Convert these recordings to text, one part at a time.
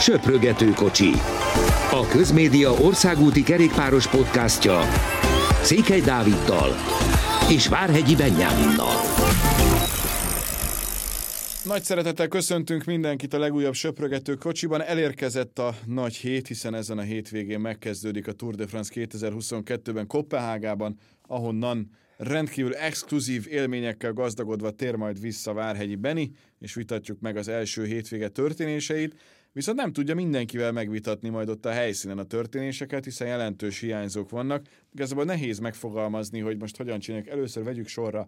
Söprögető kocsi. A Közmédia országúti kerékpáros podcastja Székely Dáviddal és Várhegyi Benyáminnal. Nagy szeretettel köszöntünk mindenkit a legújabb söprögető kocsiban. Elérkezett a nagy hét, hiszen ezen a hétvégén megkezdődik a Tour de France 2022-ben Kopenhágában, ahonnan rendkívül exkluzív élményekkel gazdagodva tér majd vissza Várhegyi Beni, és vitatjuk meg az első hétvége történéseit. Viszont nem tudja mindenkivel megvitatni majd ott a helyszínen a történéseket, hiszen jelentős hiányzók vannak. Igazából nehéz megfogalmazni, hogy most hogyan csináljuk. Először vegyük sorra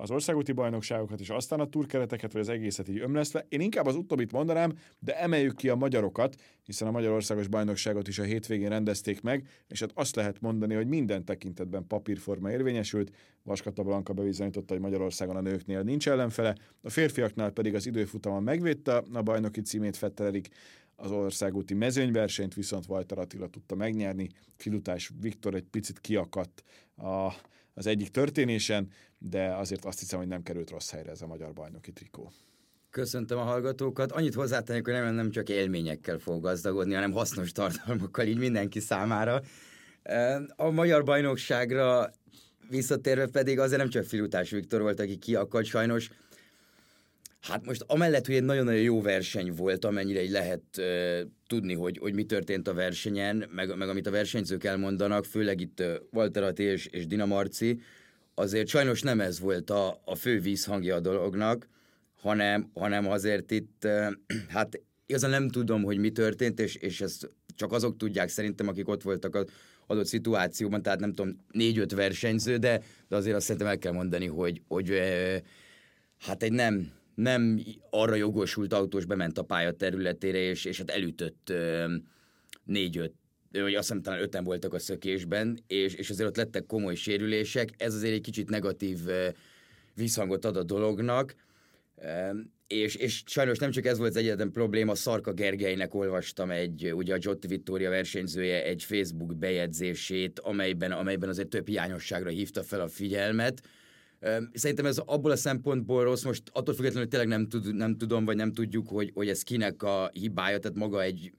az országúti bajnokságokat, és aztán a turkereteket, vagy az egészet így ömlesztve. Én inkább az utóbbit mondanám, de emeljük ki a magyarokat, hiszen a Magyarországos bajnokságot is a hétvégén rendezték meg, és hát azt lehet mondani, hogy minden tekintetben papírforma érvényesült. Vaskata Blanka bebizonyította, hogy Magyarországon a nőknél nincs ellenfele, a férfiaknál pedig az időfutamon megvédte a bajnoki címét Fetterelik, az országúti mezőnyversenyt viszont Walter Attila tudta megnyerni, Filutás Viktor egy picit kiakadt a az egyik történésen, de azért azt hiszem, hogy nem került rossz helyre ez a magyar bajnoki trikó. Köszöntöm a hallgatókat. Annyit hozzátennék, hogy nem, nem csak élményekkel fog gazdagodni, hanem hasznos tartalmakkal így mindenki számára. A magyar bajnokságra visszatérve pedig azért nem csak Filutás Viktor volt, aki kiakadt sajnos, Hát most amellett, hogy egy nagyon-nagyon jó verseny volt, amennyire így lehet uh, tudni, hogy, hogy mi történt a versenyen, meg, meg amit a versenyzők elmondanak, főleg itt Walter Atti és, és Dina Marci, azért sajnos nem ez volt a, a fő vízhangja a dolognak, hanem, hanem azért itt, uh, hát igazán nem tudom, hogy mi történt, és, és ezt csak azok tudják szerintem, akik ott voltak az adott szituációban, tehát nem tudom, négy-öt versenyző, de, de azért azt szerintem el kell mondani, hogy, hogy uh, hát egy nem, nem arra jogosult autós bement a pálya területére, és, és hát elütött négy-öt vagy azt hiszem talán öten voltak a szökésben, és, és azért ott lettek komoly sérülések. Ez azért egy kicsit negatív visszhangot ad a dolognak. És, és sajnos nem csak ez volt az egyetlen probléma, Szarka Gergelynek olvastam egy, ugye a Jotti Vittoria versenyzője egy Facebook bejegyzését, amelyben, amelyben azért több hiányosságra hívta fel a figyelmet, Szerintem ez abból a szempontból rossz, most attól függetlenül, hogy tényleg nem, tud, nem tudom, vagy nem tudjuk, hogy, hogy ez kinek a hibája, tehát maga egy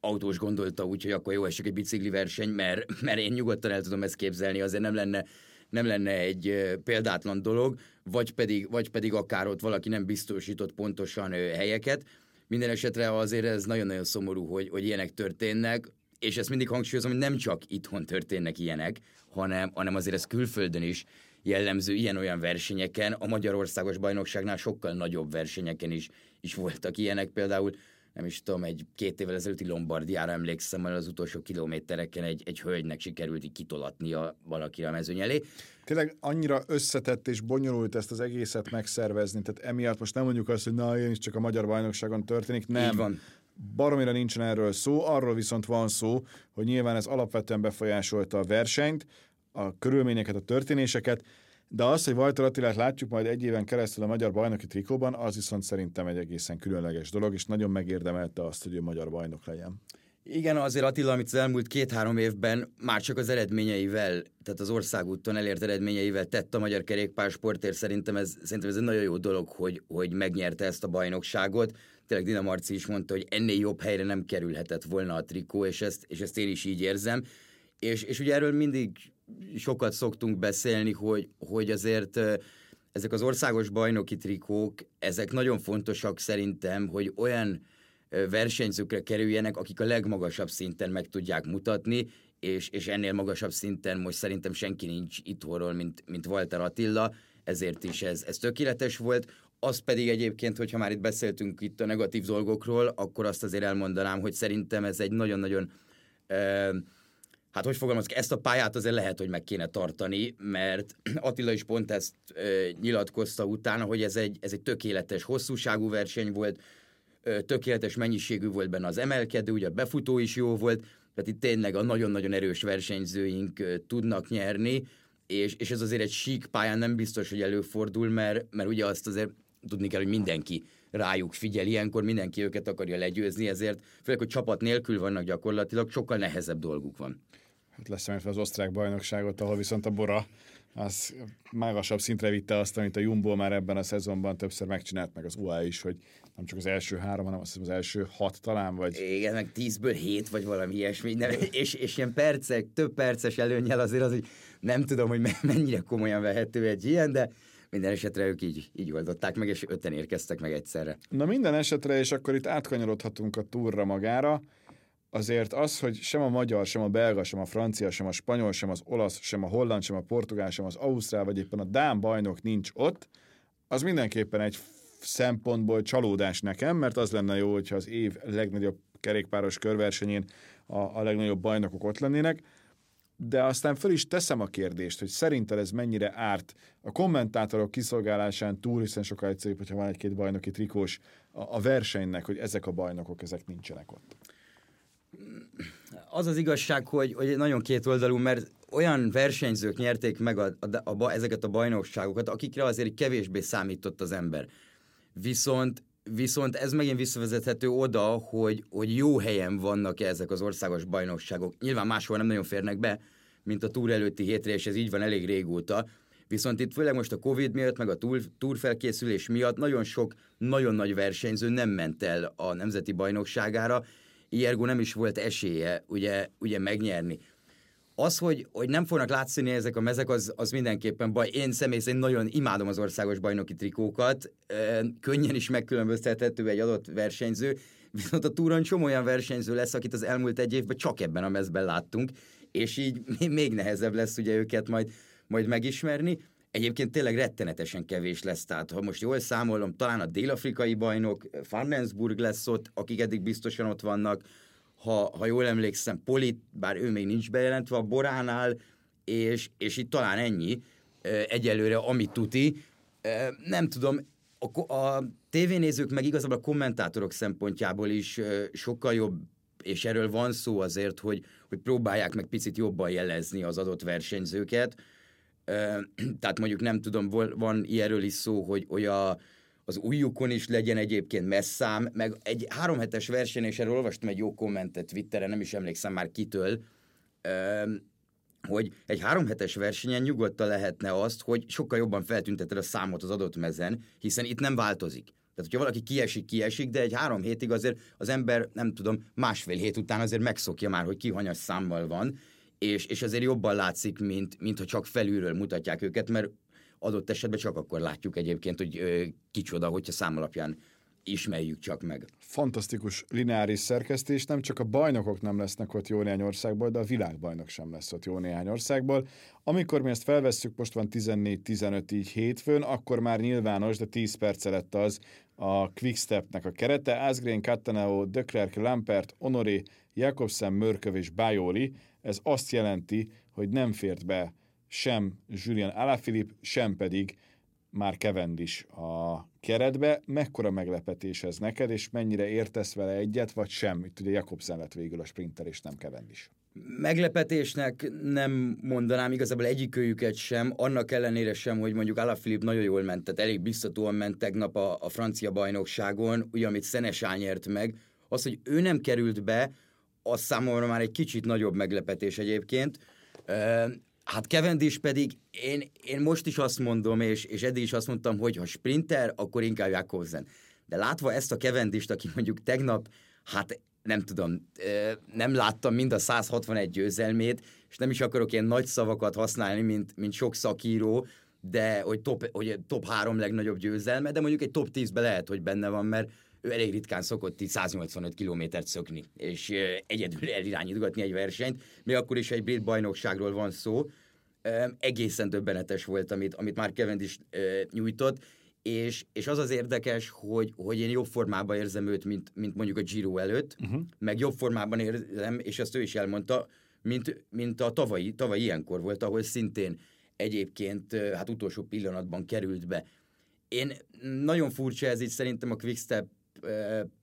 autós gondolta úgy, hogy akkor jó esik egy bicikli verseny, mert, mert én nyugodtan el tudom ezt képzelni, azért nem lenne, nem lenne egy példátlan dolog, vagy pedig, vagy pedig akár ott valaki nem biztosított pontosan helyeket. Minden esetre azért ez nagyon-nagyon szomorú, hogy, hogy ilyenek történnek, és ezt mindig hangsúlyozom, hogy nem csak itthon történnek ilyenek, hanem, hanem azért ez külföldön is jellemző ilyen-olyan versenyeken, a Magyarországos bajnokságnál sokkal nagyobb versenyeken is, is voltak ilyenek, például nem is tudom, egy két évvel ezelőtti Lombardiára emlékszem, hogy az utolsó kilométereken egy, egy hölgynek sikerült így kitolatnia valakire a mezőny elé. Tényleg annyira összetett és bonyolult ezt az egészet megszervezni, tehát emiatt most nem mondjuk azt, hogy na, én is csak a magyar bajnokságon történik, nem. Így van. Baromira nincsen erről szó, arról viszont van szó, hogy nyilván ez alapvetően befolyásolta a versenyt, a körülményeket, a történéseket, de az, hogy Vajtor Attilát látjuk majd egy éven keresztül a magyar bajnoki trikóban, az viszont szerintem egy egészen különleges dolog, és nagyon megérdemelte azt, hogy ő magyar bajnok legyen. Igen, azért Attila, amit az elmúlt két-három évben már csak az eredményeivel, tehát az országúton elért eredményeivel tett a magyar kerékpársportért, szerintem ez, szerintem ez egy nagyon jó dolog, hogy, hogy megnyerte ezt a bajnokságot. Tényleg Dina Marci is mondta, hogy ennél jobb helyre nem kerülhetett volna a trikó, és ezt, és ezt én is így érzem. És, és ugye erről mindig sokat szoktunk beszélni, hogy, hogy azért ezek az országos bajnoki trikók, ezek nagyon fontosak szerintem, hogy olyan versenyzőkre kerüljenek, akik a legmagasabb szinten meg tudják mutatni, és, és ennél magasabb szinten most szerintem senki nincs itthonról, mint, mint Walter Attila, ezért is ez, ez tökéletes volt. Az pedig egyébként, hogyha már itt beszéltünk itt a negatív dolgokról, akkor azt azért elmondanám, hogy szerintem ez egy nagyon-nagyon uh, hát hogy fogalmazok, ezt a pályát azért lehet, hogy meg kéne tartani, mert Attila is pont ezt e, nyilatkozta utána, hogy ez egy, ez egy tökéletes hosszúságú verseny volt, e, tökéletes mennyiségű volt benne az emelkedő, ugye a befutó is jó volt, tehát itt tényleg a nagyon-nagyon erős versenyzőink e, tudnak nyerni, és, és ez azért egy sík pályán nem biztos, hogy előfordul, mert, mert ugye azt azért tudni kell, hogy mindenki rájuk figyel, ilyenkor mindenki őket akarja legyőzni, ezért főleg, hogy csapat nélkül vannak gyakorlatilag, sokkal nehezebb dolguk van. hát leszámítva az osztrák bajnokságot, ahol viszont a Bora az magasabb szintre vitte azt, amit a Jumbo már ebben a szezonban többször megcsinált, meg az UA is, hogy nem csak az első három, hanem azt hiszem az első hat talán, vagy... Igen, meg tízből hét, vagy valami ilyesmi, nem, és, és ilyen percek, több perces előnyel azért az, hogy nem tudom, hogy mennyire komolyan vehető egy ilyen, de minden esetre ők így, így oldották meg, és öten érkeztek meg egyszerre. Na minden esetre, és akkor itt átkanyarodhatunk a túra magára, azért az, hogy sem a magyar, sem a belga, sem a francia, sem a spanyol, sem az olasz, sem a holland, sem a portugál, sem az ausztrál, vagy éppen a dán bajnok nincs ott, az mindenképpen egy szempontból csalódás nekem, mert az lenne jó, hogyha az év legnagyobb kerékpáros körversenyén a, a legnagyobb bajnokok ott lennének, de aztán föl is teszem a kérdést, hogy szerinted ez mennyire árt a kommentátorok kiszolgálásán túl, hiszen sokkal egyszerűbb, hogyha van egy-két bajnoki trikós a, a versenynek, hogy ezek a bajnokok, ezek nincsenek ott. Az az igazság, hogy, hogy nagyon kétoldalú, mert olyan versenyzők nyerték meg a, a, a, ezeket a bajnokságokat, akikre azért kevésbé számított az ember. Viszont Viszont ez megint visszavezethető oda, hogy, hogy jó helyen vannak -e ezek az országos bajnokságok. Nyilván máshol nem nagyon férnek be, mint a túr előtti hétre, és ez így van elég régóta. Viszont itt főleg most a Covid miatt, meg a túr, túrfelkészülés miatt nagyon sok, nagyon nagy versenyző nem ment el a nemzeti bajnokságára, Iergo nem is volt esélye ugye, ugye megnyerni. Az, hogy, hogy nem fognak látszani ezek a mezek, az, az mindenképpen baj. Én személy szerint nagyon imádom az országos bajnoki trikókat, könnyen is megkülönböztethető egy adott versenyző, viszont a túron csomó olyan versenyző lesz, akit az elmúlt egy évben csak ebben a mezben láttunk, és így még nehezebb lesz ugye őket majd, majd megismerni. Egyébként tényleg rettenetesen kevés lesz, tehát ha most jól számolom, talán a dél-afrikai bajnok, Farnensburg lesz ott, akik eddig biztosan ott vannak, ha, ha jól emlékszem, Polit, bár ő még nincs bejelentve a Boránál, és, és itt talán ennyi egyelőre, amit tuti. Nem tudom, a, a tévénézők meg igazából a kommentátorok szempontjából is sokkal jobb, és erről van szó azért, hogy, hogy próbálják meg picit jobban jelezni az adott versenyzőket. Tehát mondjuk nem tudom, van ilyenről is szó, hogy, a, az újjukon is legyen egyébként messzám, meg egy három hetes verseny, és erről olvastam egy jó kommentet Twitteren, nem is emlékszem már kitől, hogy egy három hetes versenyen nyugodtan lehetne azt, hogy sokkal jobban feltünteted a számot az adott mezen, hiszen itt nem változik. Tehát, hogyha valaki kiesik, kiesik, de egy három hétig azért az ember, nem tudom, másfél hét után azért megszokja már, hogy ki hanyas számmal van, és, és azért jobban látszik, mint, mint ha csak felülről mutatják őket, mert adott esetben csak akkor látjuk egyébként, hogy ö, kicsoda, hogyha szám alapján ismerjük csak meg. Fantasztikus lineáris szerkesztés, nem csak a bajnokok nem lesznek ott jó néhány országból, de a világbajnok sem lesz ott jó néhány országból. Amikor mi ezt felvesszük, most van 14-15 így hétfőn, akkor már nyilvános, de 10 perc lett az a Quickstepnek a kerete. Asgreen, Cattaneo, Döklerk, Lampert, Honoré, Jakobsen, Mörköv és Bajoli. Ez azt jelenti, hogy nem fért be sem Julian Alaphilippe, sem pedig már Cavendish a keretbe. Mekkora meglepetés ez neked, és mennyire értesz vele egyet, vagy sem? Itt ugye Jakobsen lett végül a sprinter, és nem Cavendish. Meglepetésnek nem mondanám igazából egyikőjüket sem, annak ellenére sem, hogy mondjuk Alaphilippe nagyon jól ment, tehát elég biztatóan ment tegnap a, a francia bajnokságon, ugye amit Szenesán nyert meg. Az, hogy ő nem került be, az számomra már egy kicsit nagyobb meglepetés egyébként. Hát Cavendish pedig én, én most is azt mondom, és, és eddig is azt mondtam, hogy ha sprinter, akkor inkább Jakobsen. De látva ezt a Cavendish-t, aki mondjuk tegnap, hát nem tudom, nem láttam mind a 161 győzelmét, és nem is akarok ilyen nagy szavakat használni, mint, mint sok szakíró, de hogy top, hogy top három legnagyobb győzelme, de mondjuk egy top 10-ben lehet, hogy benne van, mert ő elég ritkán szokott itt 185 kilométert szökni, és egyedül elirányítgatni egy versenyt, még akkor is egy brit bajnokságról van szó. Egészen döbbenetes volt, amit, amit már is nyújtott, és, és az az érdekes, hogy, hogy én jobb formában érzem őt, mint, mint mondjuk a Giro előtt, uh-huh. meg jobb formában érzem, és ezt ő is elmondta, mint, mint a tavalyi, tavalyi ilyenkor volt, ahol szintén egyébként hát utolsó pillanatban került be. Én nagyon furcsa ez így szerintem a Quickstep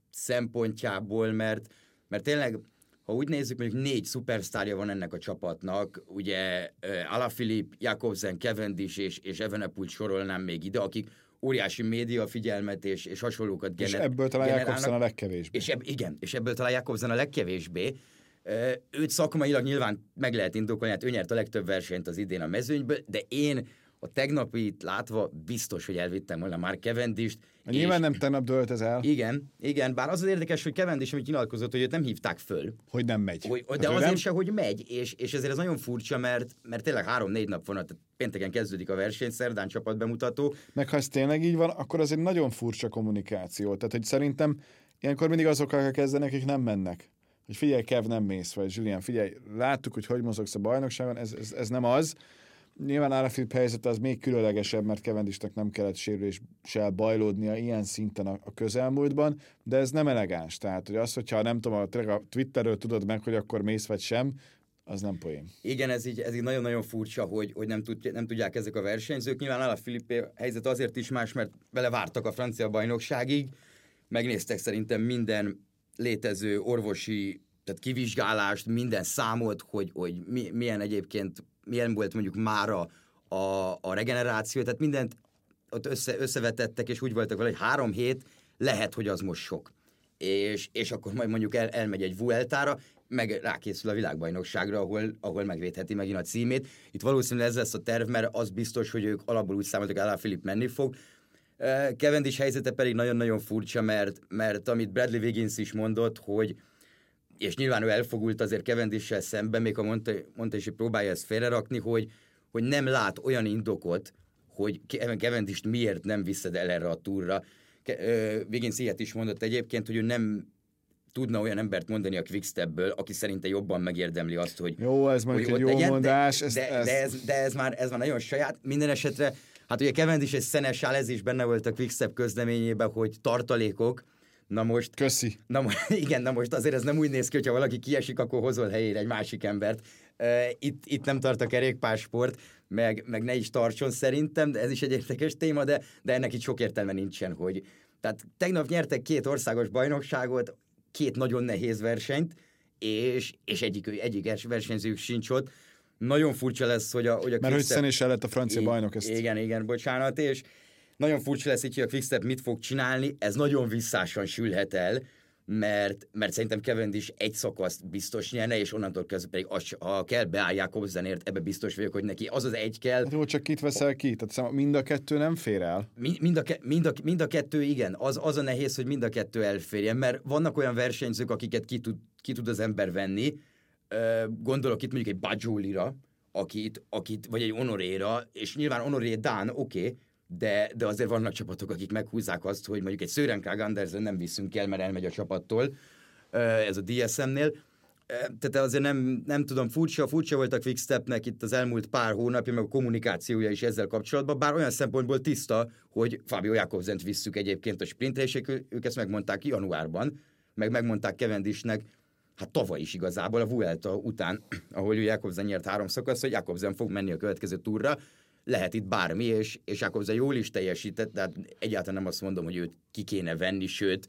szempontjából, mert, mert tényleg, ha úgy nézzük, mondjuk négy szupersztárja van ennek a csapatnak, ugye Alaphilippe, Jakobsen, Cavendish és, és Evenepoel sorolnám még ide, akik óriási média figyelmet és, és hasonlókat gener- És ebből talán Jakobsen a legkevésbé. És eb- igen, és ebből talán Jakobsen a legkevésbé. Őt szakmailag nyilván meg lehet indokolni, hát ő nyert a legtöbb versenyt az idén a mezőnyből, de én a tegnapit látva biztos, hogy elvittem volna már Kevendist. Nyilván és... nem tegnap dölt ez el. Igen, igen, bár az az érdekes, hogy Kevendis, amit nyilatkozott, hogy őt nem hívták föl. Hogy nem megy. Hogy, hát de azért nem... se, hogy megy, és, és ezért ez nagyon furcsa, mert, mert tényleg három-négy nap van, pénteken kezdődik a verseny, szerdán csapat bemutató. Meg ha ez tényleg így van, akkor az egy nagyon furcsa kommunikáció. Tehát, hogy szerintem ilyenkor mindig azokkal kezdenek, akik nem mennek hogy figyelj, Kev, nem mész, vagy Julian, figyelj, láttuk, hogy hogy mozogsz a bajnokságon, ez, ez, ez nem az. Nyilván Alaphilipp helyzet az még különlegesebb, mert Kevendisnek nem kellett sérüléssel bajlódnia ilyen szinten a, a közelmúltban, de ez nem elegáns. Tehát, hogy az, hogyha nem tudom, a, Twitterről tudod meg, hogy akkor mész vagy sem, az nem poén. Igen, ez így, ez így nagyon-nagyon furcsa, hogy, hogy nem, tud, nem tudják ezek a versenyzők. Nyilván Alaphilipp helyzet azért is más, mert vele vártak a francia bajnokságig, megnéztek szerintem minden létező orvosi tehát kivizsgálást, minden számot, hogy, hogy mi, milyen egyébként, milyen volt mondjuk mára a, a regeneráció, tehát mindent ott össze, összevetettek, és úgy voltak vele, hogy három hét lehet, hogy az most sok. És, és akkor majd mondjuk el, elmegy egy Vueltára, meg rákészül a világbajnokságra, ahol, ahol megvédheti megint a címét. Itt valószínűleg ez lesz a terv, mert az biztos, hogy ők alapból úgy számoltak, hogy Filip menni fog. Cavendish helyzete pedig nagyon-nagyon furcsa, mert, mert amit Bradley Wiggins is mondott, hogy, és nyilván ő elfogult azért Kevendissel szemben, még a mondta, mondta hogy próbálja ezt félrerakni, hogy, hogy nem lát olyan indokot, hogy Kevendist miért nem viszed el erre a túra. Wiggins ilyet is mondott egyébként, hogy ő nem tudna olyan embert mondani a Quickstepből, aki szerinte jobban megérdemli azt, hogy Jó, ez mondjuk egy jó legyen, mondás. De, ez, de, ez... De, ez, de ez, már, ez már nagyon saját. Minden esetre, hát ugye Cavendish és szenes ez is benne volt a Quickstep közleményében, hogy tartalékok, Na most... Köszi. Na igen, na most azért ez nem úgy néz ki, hogyha valaki kiesik, akkor hozol helyére egy másik embert. Itt, itt nem tart a kerékpársport, meg, meg ne is tartson szerintem, de ez is egy érdekes téma, de, de ennek itt sok értelme nincsen, hogy... Tehát tegnap nyertek két országos bajnokságot, két nagyon nehéz versenyt, és, és egyik, egyik versenyzők sincs ott. Nagyon furcsa lesz, hogy a... Hogy a Mert hogy Szen is lett a francia bajnok ezt. Igen, igen, bocsánat, és, nagyon furcsa lesz így, hogy a Quickstep mit fog csinálni, ez nagyon visszásan sülhet el, mert, mert szerintem Cavendish egy szakaszt biztos nyerne, és onnantól kezdve pedig az, ha kell, beáll Jakobsenért, ebbe biztos vagyok, hogy neki az az egy kell. Hát jó, csak kit veszel ki? Tehát mind a kettő nem fér el? Mind, mind, a, mind, a, mind a kettő igen. Az, az a nehéz, hogy mind a kettő elférjen, mert vannak olyan versenyzők, akiket ki tud, ki tud az ember venni. Gondolok itt mondjuk egy Bajolira, akit, akit, vagy egy Honoréra, és nyilván Honoré Dán, oké, okay, de, de azért vannak csapatok, akik meghúzzák azt, hogy mondjuk egy Sören Krag Andersen nem viszünk el, mert elmegy a csapattól, ez a DSM-nél. Tehát azért nem, nem tudom, furcsa, furcsa volt a Quickstepnek itt az elmúlt pár hónapja, meg a kommunikációja is ezzel kapcsolatban, bár olyan szempontból tiszta, hogy Fabio Jakobsent visszük egyébként a sprintre, és ők ezt megmondták januárban, meg megmondták Kevendisnek, hát tavaly is igazából a Vuelta után, ahol Jakobsen nyert három szakasz, hogy Jakobsen fog menni a következő túra, lehet itt bármi, és, és Jakobsen jól is teljesített, tehát egyáltalán nem azt mondom, hogy őt ki kéne venni, sőt,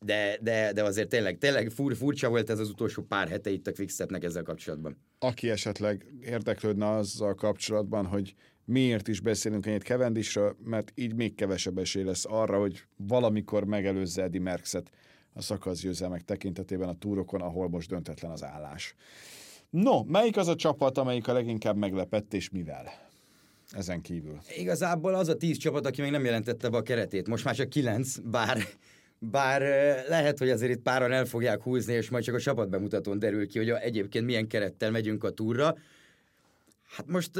de, de, de azért tényleg, tényleg fur, furcsa volt ez az utolsó pár hete itt a Quickstepnek ezzel kapcsolatban. Aki esetleg érdeklődne azzal kapcsolatban, hogy miért is beszélünk ennyit Kevendisről, mert így még kevesebb esély lesz arra, hogy valamikor megelőzze Eddie Merckxet a szakaszgyőzelmek tekintetében a túrokon, ahol most döntetlen az állás. No, melyik az a csapat, amelyik a leginkább meglepett, és mivel? Ezen kívül. Igazából az a tíz csapat, aki még nem jelentette be a keretét. Most már csak kilenc, bár, bár lehet, hogy azért itt páran el fogják húzni, és majd csak a csapatbemutatón derül ki, hogy a, egyébként milyen kerettel megyünk a túra. Hát most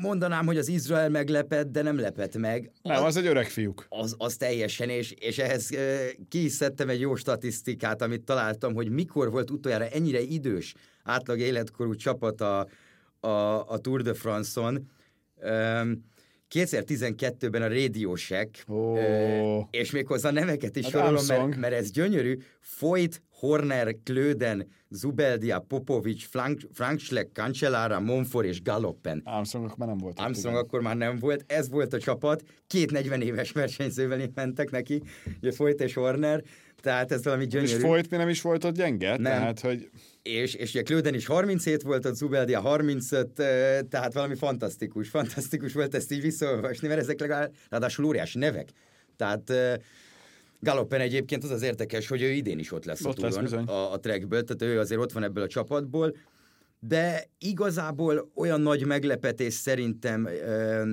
mondanám, hogy az Izrael meglepett, de nem lepett meg. Nem, az egy öreg fiúk. Az, az teljesen, és, és ehhez ki is szedtem egy jó statisztikát, amit találtam, hogy mikor volt utoljára ennyire idős átlag életkorú csapat a, a, a Tour de France-on. 2012-ben a Radio Shack, oh. és méghozzá neveket is hát sorolom, mert, mert ez gyönyörű. Foyt, Horner, Klöden, Zubeldia, Popovic, Frank, Frankschleck, Cancellara, Monfort és Galoppen. Armstrong már nem volt. Armstrong igen. akkor már nem volt. Ez volt a csapat. Két 40 éves versenyzővel mentek neki, ugye Foyt és Horner. Tehát ez valami gyönyörű. És Foyt mi nem is volt ott gyenge? Nem. Tehát, hogy és, és ugye Klöden is 37 volt, a Zubeldia 35, tehát valami fantasztikus, fantasztikus volt ezt így visszaolvasni, mert ezek legalább, ráadásul óriási nevek. Tehát Galoppen egyébként az az érdekes, hogy ő idén is ott lesz Ott a lesz túron, bizony. a, a trackből, tehát ő azért ott van ebből a csapatból, de igazából olyan nagy meglepetés szerintem ö,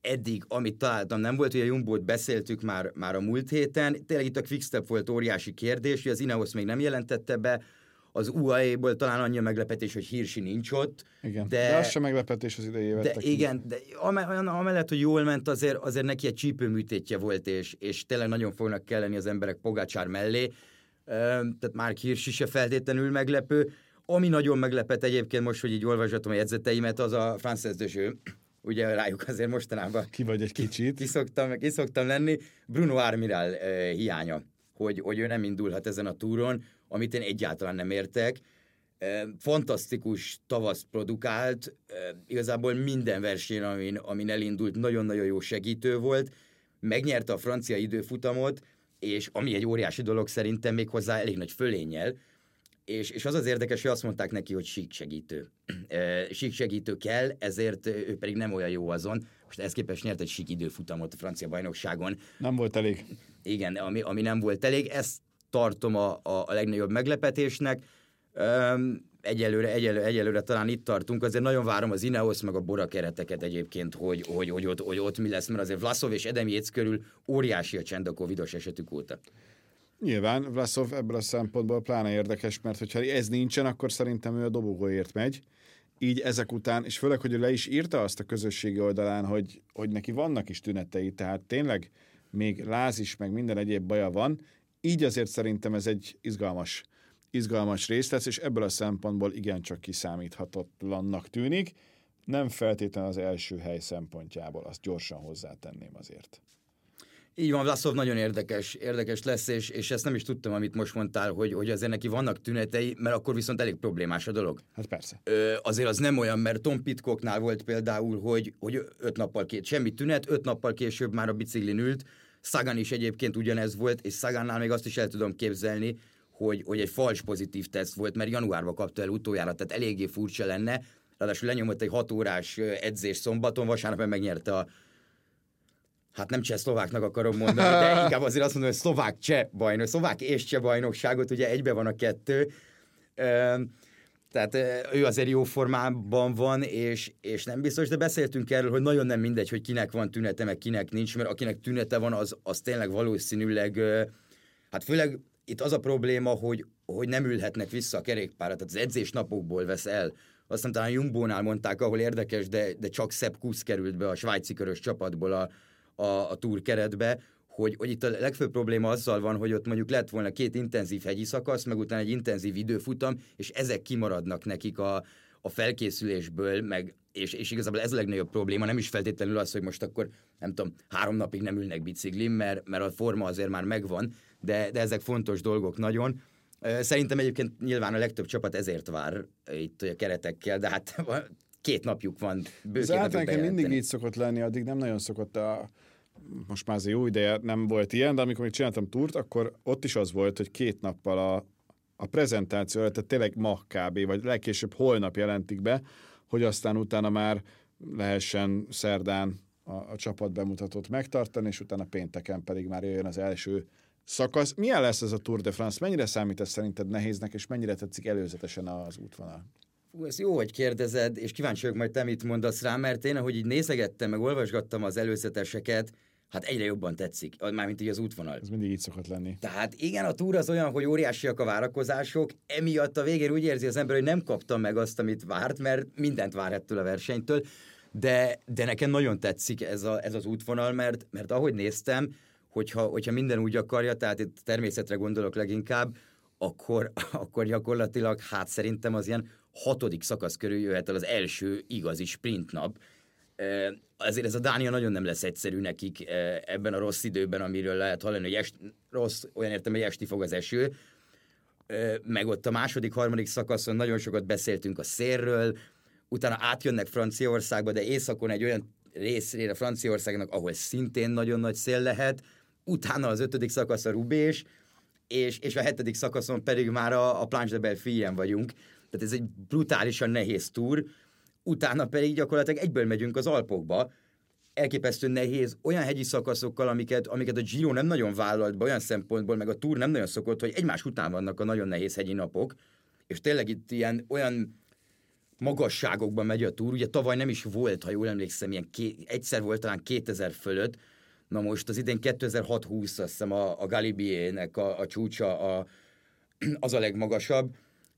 eddig, amit találtam, nem volt, a Jumbo-t beszéltük már, már a múlt héten, tényleg itt a Quickstep volt óriási kérdés, hogy az Ineos még nem jelentette be, az UAE-ból talán annyi a meglepetés, hogy Hirschi nincs ott, Igen. de, De, az sem meglepetés az idei évet de tekintve. igen, de amellett, hogy jól ment, azért, azért neki egy csípőműtétje volt, és, és tényleg nagyon fognak kelleni az emberek Pogácsár mellé. Tehát már Hirschi se feltétlenül meglepő. Ami nagyon meglepett egyébként most, hogy így olvasgatom a jegyzeteimet, az a Frances Dözső. Ugye rájuk azért mostanában Ki vagy egy kicsit. kiszoktam, kiszoktam lenni. Bruno Armiral hiánya, hogy, hogy ő nem indulhat ezen a túron, amit én egyáltalán nem értek. Fantasztikus tavasz produkált, igazából minden versenyen, amin, amin elindult, nagyon-nagyon jó segítő volt, megnyerte a francia időfutamot, és ami egy óriási dolog szerintem még hozzá elég nagy fölénnyel, és, és az az érdekes, hogy azt mondták neki, hogy sík segítő. E, sík segítő kell, ezért ő pedig nem olyan jó azon. Most ezt képest nyert egy sík időfutamot a francia bajnokságon. Nem volt elég. Igen, ami, ami nem volt elég. Ezt tartom a, a, a legnagyobb meglepetésnek. Um, egyelőre, egyelőre, egyelőre talán itt tartunk, azért nagyon várom az Ineos meg a Bora kereteket egyébként, hogy, hogy, hogy, ott, hogy ott mi lesz, mert azért Vlasov és Edem Jéz körül óriási a csend a covidos esetük óta. Nyilván Vlasov ebből a szempontból pláne érdekes, mert hogyha ez nincsen, akkor szerintem ő a dobogóért megy. Így ezek után, és főleg, hogy ő le is írta azt a közösségi oldalán, hogy, hogy neki vannak is tünetei, tehát tényleg még láz is, meg minden egyéb baja van, így azért szerintem ez egy izgalmas, izgalmas rész lesz, és ebből a szempontból igencsak kiszámíthatatlannak tűnik. Nem feltétlenül az első hely szempontjából, azt gyorsan hozzátenném azért. Így van, Vlasov nagyon érdekes, érdekes lesz, és, és ezt nem is tudtam, amit most mondtál, hogy, hogy azért neki vannak tünetei, mert akkor viszont elég problémás a dolog. Hát persze. Ö, azért az nem olyan, mert Tom Pitcocknál volt például, hogy, hogy öt nappal két, semmi tünet, öt nappal később már a biciklin ült, Sagan is egyébként ugyanez volt, és Sagannál még azt is el tudom képzelni, hogy, hogy egy fals pozitív teszt volt, mert januárban kapta el utoljára, tehát eléggé furcsa lenne, ráadásul lenyomott egy hat órás edzés szombaton, vasárnap meg megnyerte a hát nem cseh-szlováknak akarom mondani, de inkább azért azt mondom, hogy szlovák-cseh bajnok, szlovák és cseh bajnokságot, ugye egybe van a kettő. Tehát ő azért jó formában van, és, és nem biztos, de beszéltünk erről, hogy nagyon nem mindegy, hogy kinek van tünete, meg kinek nincs, mert akinek tünete van, az, az tényleg valószínűleg, hát főleg itt az a probléma, hogy, hogy nem ülhetnek vissza a kerékpára, tehát az edzés napokból vesz el. Aztán talán Jumbónál mondták, ahol érdekes, de, de csak Sepp Kusz került be a svájci körös csapatból a, a, a túr keretbe, hogy, hogy itt a legfőbb probléma azzal van, hogy ott mondjuk lett volna két intenzív hegyi szakasz, meg utána egy intenzív időfutam, és ezek kimaradnak nekik a, a felkészülésből, meg, és, és igazából ez a legnagyobb probléma, nem is feltétlenül az, hogy most akkor, nem tudom, három napig nem ülnek biciklin, mert, mert a forma azért már megvan, de, de ezek fontos dolgok nagyon. Szerintem egyébként nyilván a legtöbb csapat ezért vár itt a keretekkel, de hát két napjuk van. Bő Ez általában mindig így szokott lenni, addig nem nagyon szokott a most már az jó ideje nem volt ilyen, de amikor még csináltam túrt, akkor ott is az volt, hogy két nappal a, a prezentáció, tehát tényleg ma kb. vagy legkésőbb holnap jelentik be, hogy aztán utána már lehessen szerdán a, a csapat bemutatót megtartani, és utána pénteken pedig már jöjjön az első szakasz. Milyen lesz ez a Tour de France? Mennyire számít ez szerinted nehéznek, és mennyire tetszik előzetesen az útvonal? Fú, ez jó, hogy kérdezed, és kíváncsi vagyok majd te mit mondasz rá, mert én, ahogy így nézegettem, meg olvasgattam az előzeteseket, hát egyre jobban tetszik, mármint így az útvonal. Ez mindig így szokott lenni. Tehát igen, a túr az olyan, hogy óriásiak a várakozások, emiatt a végén úgy érzi az ember, hogy nem kapta meg azt, amit várt, mert mindent vár ettől a versenytől, de, de nekem nagyon tetszik ez, a, ez az útvonal, mert, mert ahogy néztem, hogyha, hogyha minden úgy akarja, tehát itt természetre gondolok leginkább, akkor, akkor gyakorlatilag, hát szerintem az ilyen hatodik szakasz körül jöhet el az első igazi sprint nap. Ezért ez a Dánia nagyon nem lesz egyszerű nekik ebben a rossz időben, amiről lehet hallani, hogy est, rossz, olyan értem, hogy esti fog az eső. Meg ott a második, harmadik szakaszon nagyon sokat beszéltünk a szérről, utána átjönnek Franciaországba, de északon egy olyan részére Franciaországnak, ahol szintén nagyon nagy szél lehet, utána az ötödik szakasz a Rubés, és, és a hetedik szakaszon pedig már a, a Planche de Belfien vagyunk. Tehát ez egy brutálisan nehéz túr, utána pedig gyakorlatilag egyből megyünk az Alpokba, elképesztően nehéz, olyan hegyi szakaszokkal, amiket, amiket a Giro nem nagyon vállalt be olyan szempontból, meg a Tour nem nagyon szokott, hogy egymás után vannak a nagyon nehéz hegyi napok, és tényleg itt ilyen olyan magasságokban megy a túr. Ugye tavaly nem is volt, ha jól emlékszem, ilyen ké, egyszer volt talán 2000 fölött, na most az idén 2006-20, azt hiszem a, a Galibiének a, a csúcsa a, az a legmagasabb,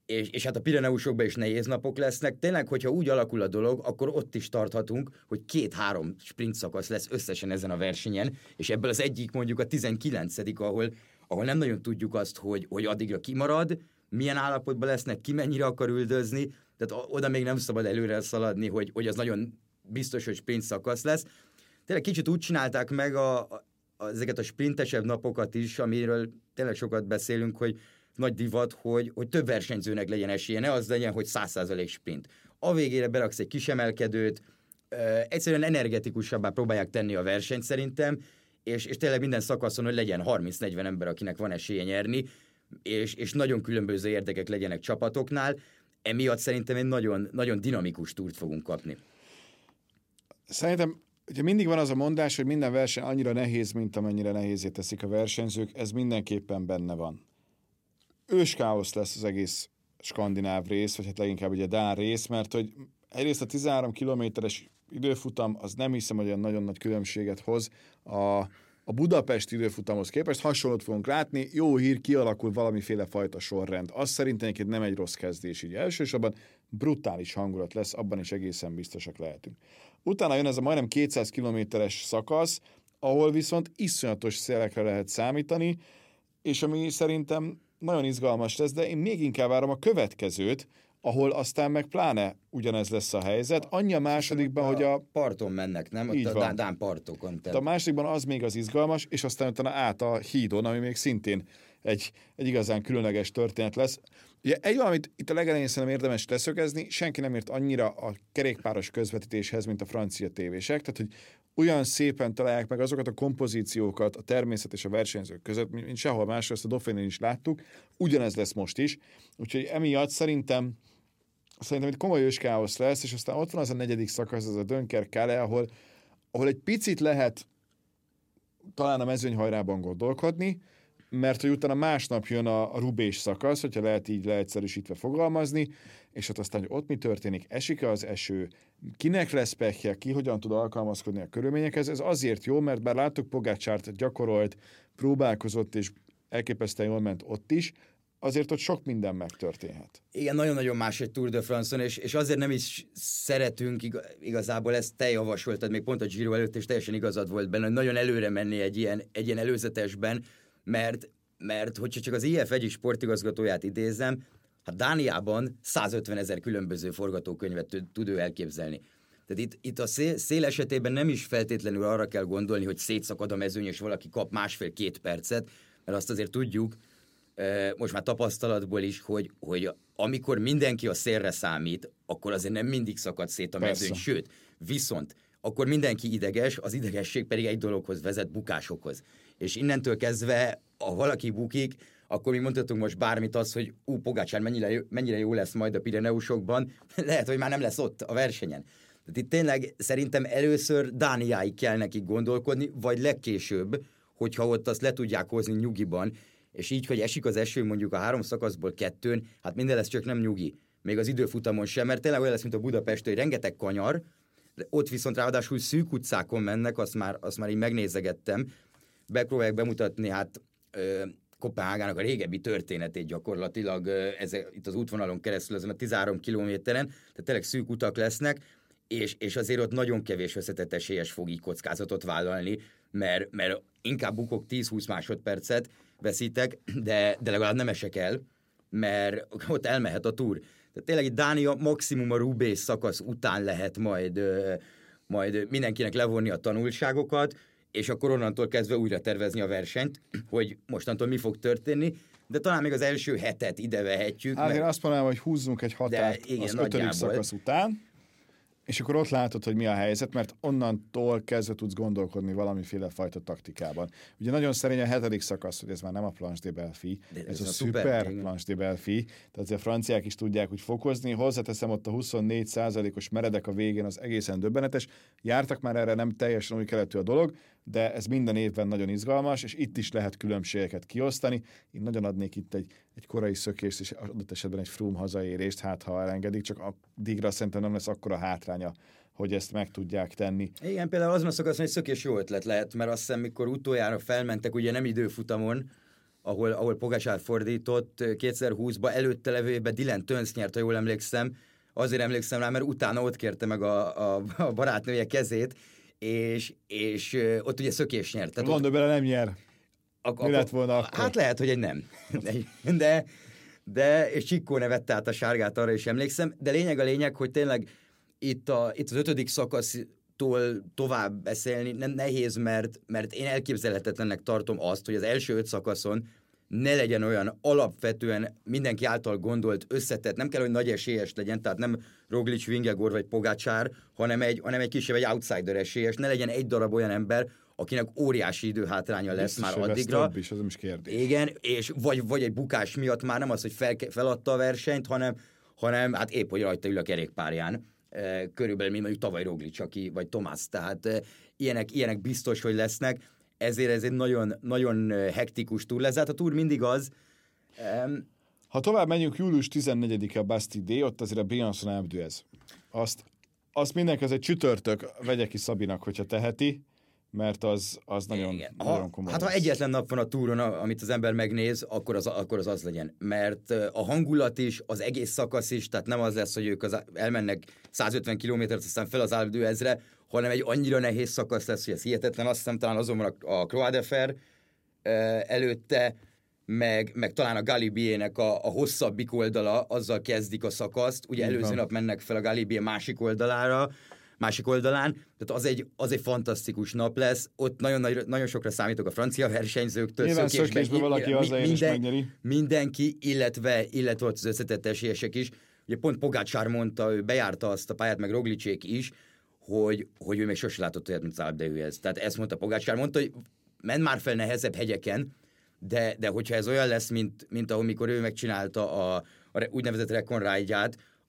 és, és hát a Pireneusokban is nehéz napok lesznek. Tényleg, hogyha úgy alakul a dolog, akkor ott is tarthatunk, hogy két-három sprint szakasz lesz összesen ezen a versenyen, és ebből az egyik mondjuk a 19 ahol, ahol nem nagyon tudjuk azt, hogy, hogy addigra kimarad, milyen állapotban lesznek, ki mennyire akar üldözni, tehát oda még nem szabad előre szaladni, hogy, hogy az nagyon biztos, hogy sprint szakasz lesz. Tényleg kicsit úgy csinálták meg a, a, ezeket a sprintesebb napokat is, amiről tényleg sokat beszélünk, hogy nagy divat, hogy, hogy több versenyzőnek legyen esélye, ne az legyen, hogy 100% sprint. A végére beraksz egy kisemelkedőt, egyszerűen energetikusabbá próbálják tenni a versenyt szerintem, és, és tényleg minden szakaszon, hogy legyen 30-40 ember, akinek van esélye nyerni, és, és nagyon különböző érdekek legyenek csapatoknál, emiatt szerintem egy nagyon, nagyon dinamikus túrt fogunk kapni. Szerintem ugye mindig van az a mondás, hogy minden verseny annyira nehéz, mint amennyire nehézé teszik a versenyzők, ez mindenképpen benne van. Őskáosz lesz az egész skandináv rész, vagy hát leginkább ugye Dán rész, mert hogy egyrészt a 13 kilométeres időfutam az nem hiszem, hogy olyan nagyon nagy különbséget hoz a a Budapest időfutamhoz képest hasonlót fogunk látni, jó hír, kialakul valamiféle fajta sorrend. Az szerintem egyébként nem egy rossz kezdés így elsősorban, brutális hangulat lesz, abban is egészen biztosak lehetünk. Utána jön ez a majdnem 200 kilométeres szakasz, ahol viszont iszonyatos szélekre lehet számítani, és ami szerintem nagyon izgalmas lesz, de én még inkább várom a következőt, ahol aztán meg pláne ugyanez lesz a helyzet. Annyi a másodikban, a hogy a... Parton mennek, nem? Ott a Dán, Dán partokon. Tehát. A másodikban az még az izgalmas, és aztán utána át a hídon, ami még szintén egy, egy igazán különleges történet lesz. Ugye egy valamit itt a legelején szerintem érdemes leszögezni, senki nem ért annyira a kerékpáros közvetítéshez, mint a francia tévések, tehát hogy olyan szépen találják meg azokat a kompozíciókat a természet és a versenyzők között, mint sehol máshol, ezt a Dauphiné is láttuk, ugyanez lesz most is, úgyhogy emiatt szerintem szerintem itt komoly őskáosz lesz, és aztán ott van az a negyedik szakasz, az a Dönker Kale, ahol, ahol egy picit lehet talán a mezőnyhajrában gondolkodni, mert hogy utána másnap jön a, a rubés szakasz, hogyha lehet így leegyszerűsítve fogalmazni, és ott aztán, hogy ott mi történik, esik-e az eső, kinek lesz pekje, ki hogyan tud alkalmazkodni a körülményekhez, ez azért jó, mert bár láttuk Pogácsárt gyakorolt, próbálkozott, és elképesztően jól ment ott is, azért ott sok minden megtörténhet. Igen, nagyon-nagyon más egy Tour de France-on, és, és azért nem is szeretünk igazából, ezt te javasoltad még pont a Giro előtt, és teljesen igazad volt benne, hogy nagyon előre menni egy ilyen, egy ilyen előzetesben, mert, mert hogyha csak az IF egy sportigazgatóját idézem, hát Dániában 150 ezer különböző forgatókönyvet tud ő elképzelni. Tehát itt, itt a szél, szél esetében nem is feltétlenül arra kell gondolni, hogy szétszakad a mezőny, és valaki kap másfél-két percet, mert azt azért tudjuk, most már tapasztalatból is, hogy, hogy amikor mindenki a szélre számít, akkor azért nem mindig szakad szét a mezőny, Persze. sőt, viszont akkor mindenki ideges, az idegesség pedig egy dologhoz vezet, bukásokhoz. És innentől kezdve, ha valaki bukik, akkor mi mondhatunk most bármit az, hogy ú, Pogácsár mennyire, mennyire jó lesz majd a Pireneusokban, lehet, hogy már nem lesz ott a versenyen. Tehát itt tényleg szerintem először Dániáig kell nekik gondolkodni, vagy legkésőbb, hogyha ott azt le tudják hozni nyugiban, és így, hogy esik az eső mondjuk a három szakaszból kettőn, hát minden lesz csak nem nyugi. Még az időfutamon sem, mert tényleg olyan lesz, mint a Budapest, hogy rengeteg kanyar, ott viszont ráadásul szűk utcákon mennek, azt már, azt már így megnézegettem. Bepróbálják bemutatni, hát Kopenhágának a régebbi történetét gyakorlatilag ez, itt az útvonalon keresztül, ezen a 13 kilométeren, tehát tényleg szűk utak lesznek, és, és azért ott nagyon kevés összetett esélyes fog így kockázatot vállalni, mert, mert inkább bukok 10-20 másodpercet, veszítek, de, de legalább nem esek el, mert ott elmehet a túr. Tehát tényleg itt Dánia maximum a Rubés szakasz után lehet majd, majd mindenkinek levonni a tanulságokat, és akkor onnantól kezdve újra tervezni a versenyt, hogy mostantól mi fog történni, de talán még az első hetet ide vehetjük. Hát mert... én azt mondanám, hogy húzzunk egy határt igen, az ötödik szakasz után, és akkor ott látod, hogy mi a helyzet, mert onnantól kezdve tudsz gondolkodni valamiféle fajta taktikában. Ugye nagyon szerény a hetedik szakasz, hogy ez már nem a Planche de Belfi, ez, ez, a, a szuper, szuper Planche de Belfi, tehát a franciák is tudják úgy fokozni, hozzáteszem ott a 24 os meredek a végén, az egészen döbbenetes. Jártak már erre, nem teljesen új keletű a dolog, de ez minden évben nagyon izgalmas, és itt is lehet különbségeket kiosztani. Én nagyon adnék itt egy, egy korai szökést, és adott esetben egy Froome hazaérést, hát ha elengedik, csak a digra szerintem nem lesz akkora hátránya, hogy ezt meg tudják tenni. Igen, például azon szakaszon egy szökés jó ötlet lehet, mert azt hiszem, mikor utoljára felmentek, ugye nem időfutamon, ahol, ahol Pogácsár fordított 2020-ba, előtte levőjében Dylan Tönsz nyert, ha jól emlékszem, azért emlékszem rá, mert utána ott kérte meg a, a, a barátnője kezét, és, és ott ugye szökés nyert. Tehát Van, ott... bele nem nyer. Ak- Mi lett volna akkor? Hát lehet, hogy egy nem. De, de és Csikkó nevette át a sárgát, arra is emlékszem, de lényeg a lényeg, hogy tényleg itt, a, itt az ötödik szakasztól tovább beszélni nem nehéz, mert, mert én elképzelhetetlennek tartom azt, hogy az első öt szakaszon ne legyen olyan alapvetően mindenki által gondolt, összetett, nem kell, hogy nagy esélyes legyen, tehát nem Roglic, Vingegor vagy Pogácsár, hanem egy, hanem egy kisebb, egy outsider esélyes, ne legyen egy darab olyan ember, akinek óriási időhátránya lesz Biztos, már addigra. Is, az is kérdés. Igen, és vagy, vagy egy bukás miatt már nem az, hogy fel, feladta a versenyt, hanem, hanem hát épp, hogy rajta ül a kerékpárján. E, körülbelül, mint mondjuk tavaly Roglic, aki, vagy Tomás. Tehát e, ilyenek, ilyenek biztos, hogy lesznek ezért ez egy nagyon, nagyon hektikus túr lesz. Hát a túr mindig az. Um, ha tovább menjünk, július 14-e a Basti Day, ott azért a Beyoncé ez. Azt, azt mindenki, az egy csütörtök, vegye ki Szabinak, hogyha teheti, mert az, az nagyon, Igen. nagyon komoly. Hát ha egyetlen nap van a túron, amit az ember megnéz, akkor az, akkor az az legyen. Mert a hangulat is, az egész szakasz is, tehát nem az lesz, hogy ők az, elmennek 150 kilométert, aztán fel az Alpe ezre, hanem egy annyira nehéz szakasz lesz, hogy ez hihetetlen. Azt hiszem talán azonban a, a Croix előtte, meg, meg talán a Galibiének a, a hosszabbik oldala, azzal kezdik a szakaszt. Ugye Igen. előző nap mennek fel a Galibié másik oldalára, másik oldalán, tehát az egy, az egy fantasztikus nap lesz, ott nagyon, nagyon, nagyon sokra számítok a francia versenyzőktől. Nyilván szökésben, szökésben valaki minden, megnyeri. Mindenki, illetve, illetve ott az összetett esélyesek is. Ugye pont Pogácsár mondta, ő bejárta azt a pályát, meg Roglicsék is, hogy, hogy ő még sose látott olyat, mint az ez. Tehát ezt mondta Pogácsár, mondta, hogy menj már fel nehezebb hegyeken, de, de hogyha ez olyan lesz, mint, mint ahol mikor ő megcsinálta a, a úgynevezett Recon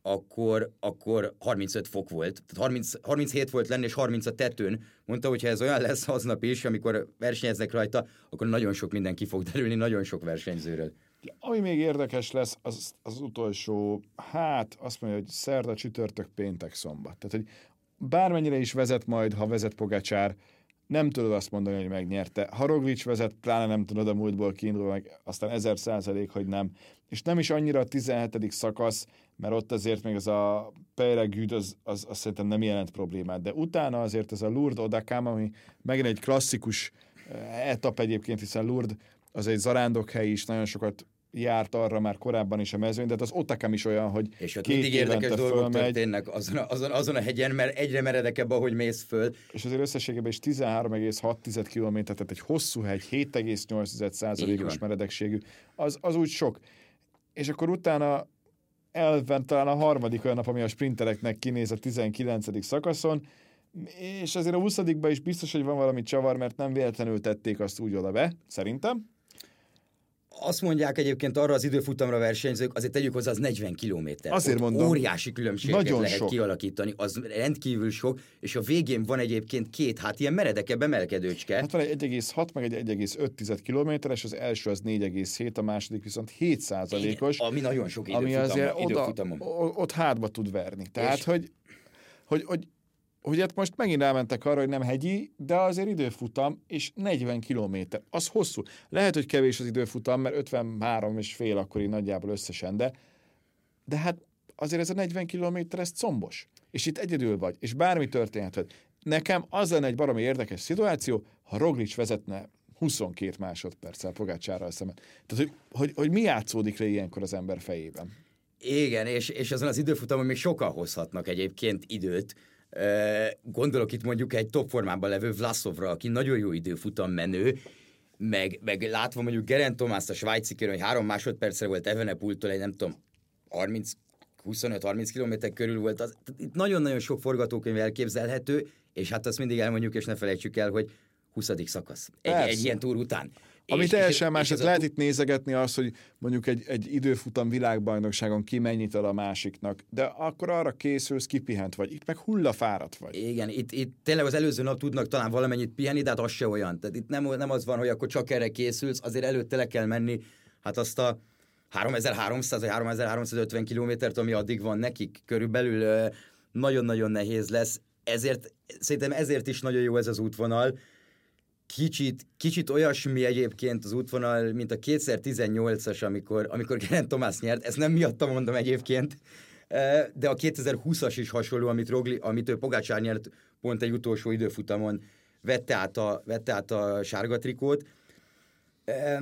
akkor, akkor 35 fok volt. Tehát 30, 37 volt lenni, és 30 a tetőn. Mondta, hogy ha ez olyan lesz aznap is, amikor versenyeznek rajta, akkor nagyon sok minden ki fog derülni, nagyon sok versenyzőről. Ami még érdekes lesz, az az utolsó, hát azt mondja, hogy szerda, csütörtök, péntek, szombat. Tehát, hogy bármennyire is vezet majd, ha vezet Pogacsár, nem tudod azt mondani, hogy megnyerte. Ha Roglic vezet, pláne nem tudod a múltból kiindulva, meg aztán ezer százalék, hogy nem. És nem is annyira a 17. szakasz, mert ott azért még az a Peregüd, az, az, az szerintem nem jelent problémát. De utána azért ez a Lourdes Odakám, ami megint egy klasszikus eh, etap egyébként, hiszen Lourdes az egy zarándokhely is, nagyon sokat járt arra már korábban is a mezőny, de hát az Otakam is olyan, hogy És ott két mindig érdekes dolgok fölmegy. történnek azon, azon, azon a hegyen, mert egyre meredekebb, ahogy mész föl. És azért összességében is 13,6 km, tehát egy hosszú hegy, 7,8%-os meredekségű, az, az úgy sok. És akkor utána elven talán a harmadik olyan nap, ami a sprintereknek kinéz a 19. szakaszon, és azért a 20 is biztos, hogy van valami csavar, mert nem véletlenül tették azt úgy oda be, szerintem azt mondják egyébként arra az időfutamra versenyzők, azért tegyük hozzá, az 40 kilométer. Azért Ott mondom. Óriási különbségeket nagyon lehet sok. kialakítani, az rendkívül sok, és a végén van egyébként két, hát ilyen meredekebb emelkedőcske. Hát van egy 1,6 meg egy 1,5 kilométeres, az első az 4,7, a második viszont 7 százalékos. Ami nagyon sok időfutam, ami azért oda, ott hátba tud verni. Tehát, és... hogy, hogy, hogy hogy hát most megint elmentek arra, hogy nem hegyi, de azért időfutam, és 40 kilométer. Az hosszú. Lehet, hogy kevés az időfutam, mert 53 és fél akkor így nagyjából összesen, de, de hát azért ez a 40 kilométer, ez combos. És itt egyedül vagy, és bármi történhet. Nekem az lenne egy baromi érdekes szituáció, ha Roglic vezetne 22 másodperccel Pogácsárral szemben. Tehát, hogy, hogy, hogy mi játszódik le ilyenkor az ember fejében? Igen, és, és azon az időfutamon még sokan hozhatnak egyébként időt, Gondolok itt mondjuk egy top formában levő Vlasovra, aki nagyon jó időfutam menő, meg, meg látva mondjuk Geren Tomás a svájci kérő, hogy három másodpercre volt Evenepultól egy nem tudom, 30 25-30 km körül volt. Az, itt nagyon-nagyon sok forgatókönyv elképzelhető, és hát azt mindig elmondjuk, és ne felejtsük el, hogy 20. szakasz egy, egy ilyen túr után. Ami és, teljesen más, és lehet itt nézegetni az, hogy mondjuk egy, egy időfutam világbajnokságon ki mennyit ad a másiknak, de akkor arra készülsz, kipihent vagy. Itt meg hullafáradt vagy. Igen, itt, itt tényleg az előző nap tudnak talán valamennyit pihenni, de hát az se olyan. Tehát itt nem, nem az van, hogy akkor csak erre készülsz, azért előtte le kell menni, hát azt a 3300 vagy 3350 kilométert, ami addig van nekik, körülbelül nagyon-nagyon nehéz lesz. Ezért, szerintem ezért is nagyon jó ez az útvonal, kicsit, kicsit olyasmi egyébként az útvonal, mint a 2018-as, amikor, amikor Geraint Tomás nyert, ezt nem miatta mondom egyébként, de a 2020-as is hasonló, amit, Rogli, amit ő Pogácsár nyert pont egy utolsó időfutamon, vette át a, vette át a sárga trikót,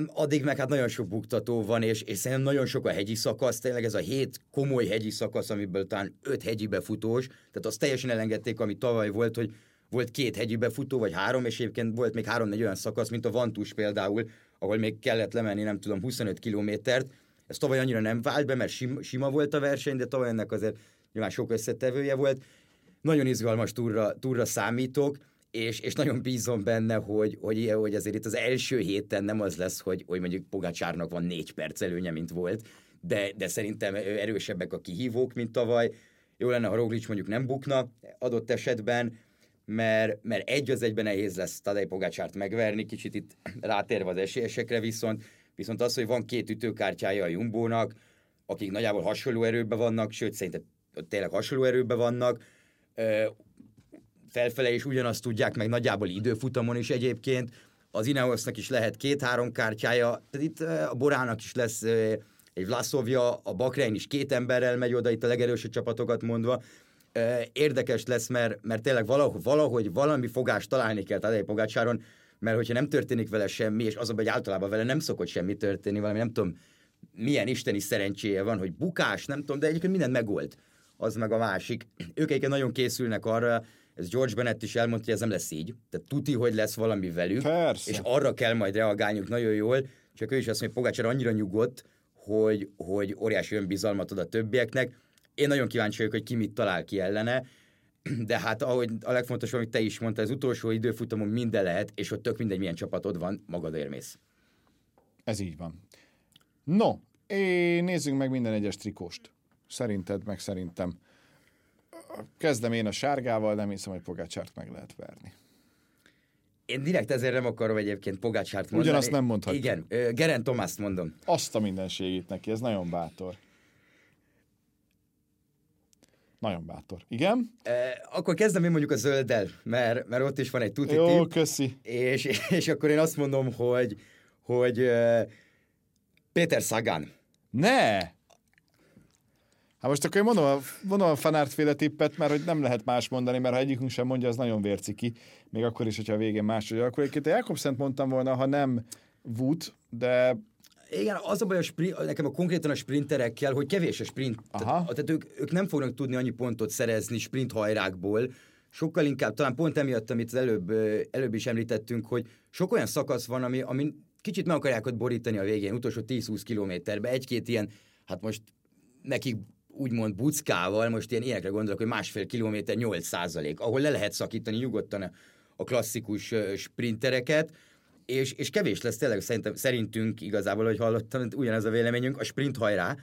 Addig meg hát nagyon sok buktató van, és, és szerintem nagyon sok a hegyi szakasz, tényleg ez a hét komoly hegyi szakasz, amiből talán öt hegyi befutós, tehát azt teljesen elengedték, ami tavaly volt, hogy volt két hegyi befutó, vagy három, és egyébként volt még három-négy olyan szakasz, mint a Vantus például, ahol még kellett lemenni, nem tudom, 25 kilométert. Ez tavaly annyira nem vált be, mert sima, sima volt a verseny, de tavaly ennek azért nyilván sok összetevője volt. Nagyon izgalmas túra, túra számítok, és, és nagyon bízom benne, hogy, hogy, hogy azért itt az első héten nem az lesz, hogy, hogy mondjuk Pogacsárnak van négy perc előnye, mint volt, de, de szerintem erősebbek a kihívók, mint tavaly. Jó lenne, ha Roglic mondjuk nem bukna adott esetben, mert, mert egy az egyben nehéz lesz Tadej Pogácsárt megverni, kicsit itt rátérve az esélyesekre viszont, viszont az, hogy van két ütőkártyája a Jumbónak, akik nagyjából hasonló erőben vannak, sőt szerintem tényleg hasonló erőben vannak, felfele is ugyanazt tudják, meg nagyjából időfutamon is egyébként, az Ineosnak is lehet két-három kártyája, tehát itt a Borának is lesz egy Vlaszovja, a Bakrein is két emberrel megy oda, itt a legerősebb csapatokat mondva, érdekes lesz, mert, mert tényleg valahogy, valahogy valami fogást találni kell Tadej Pogácsáron, mert hogyha nem történik vele semmi, és azonban, hogy általában vele nem szokott semmi történni, valami nem tudom, milyen isteni szerencséje van, hogy bukás, nem tudom, de egyébként mindent megold. Az meg a másik. Ők egyébként nagyon készülnek arra, ez George Bennett is elmondta, hogy ez nem lesz így. Tehát tuti, hogy lesz valami velük, Persze. és arra kell majd reagálniuk nagyon jól, csak ő is azt mondja, hogy Pogácsár annyira nyugodt, hogy, hogy óriási önbizalmat ad a többieknek, én nagyon kíváncsi vagyok, hogy ki mit talál ki ellene, de hát ahogy a legfontosabb, amit te is mondtad, az utolsó időfutamon minden lehet, és ott tök mindegy, milyen csapatod van, magad érmész. Ez így van. No, én nézzünk meg minden egyes trikóst. Szerinted, meg szerintem. Kezdem én a sárgával, nem hiszem, hogy Pogácsárt meg lehet verni. Én direkt ezért nem akarom egyébként Pogácsárt mondani. Ugyanazt nem mondhatjuk. Igen, Geren Tomászt mondom. Azt a mindenségét neki, ez nagyon bátor. Nagyon bátor. Igen? E, akkor kezdem én mondjuk a zölddel, mert, mert ott is van egy tuti Jó, köszi. És, és akkor én azt mondom, hogy, hogy uh, Péter Sagan. Ne! Hát most akkor én mondom a, mondom a fanártféle tippet, mert hogy nem lehet más mondani, mert ha egyikünk sem mondja, az nagyon vérciki. Még akkor is, hogyha a végén más, hogy akkor egyébként a Jakobszent mondtam volna, ha nem Wood, de igen, az a baj a sprint, nekem a konkrétan a sprinterekkel, hogy kevés a sprint. Aha. Tehát, tehát ők, ők nem fognak tudni annyi pontot szerezni sprint hajrákból, sokkal inkább, talán pont emiatt, amit az előbb, előbb is említettünk, hogy sok olyan szakasz van, ami, ami kicsit meg akarják ott borítani a végén, utolsó 10-20 kilométerbe, egy-két ilyen, hát most nekik úgymond buckával, most ilyen ilyenekre gondolok, hogy másfél kilométer 8 százalék, ahol le lehet szakítani nyugodtan a klasszikus sprintereket, és, és kevés lesz tényleg szerintem, szerintünk igazából, hogy hallottam, ugyanez a véleményünk, a sprint hajrá,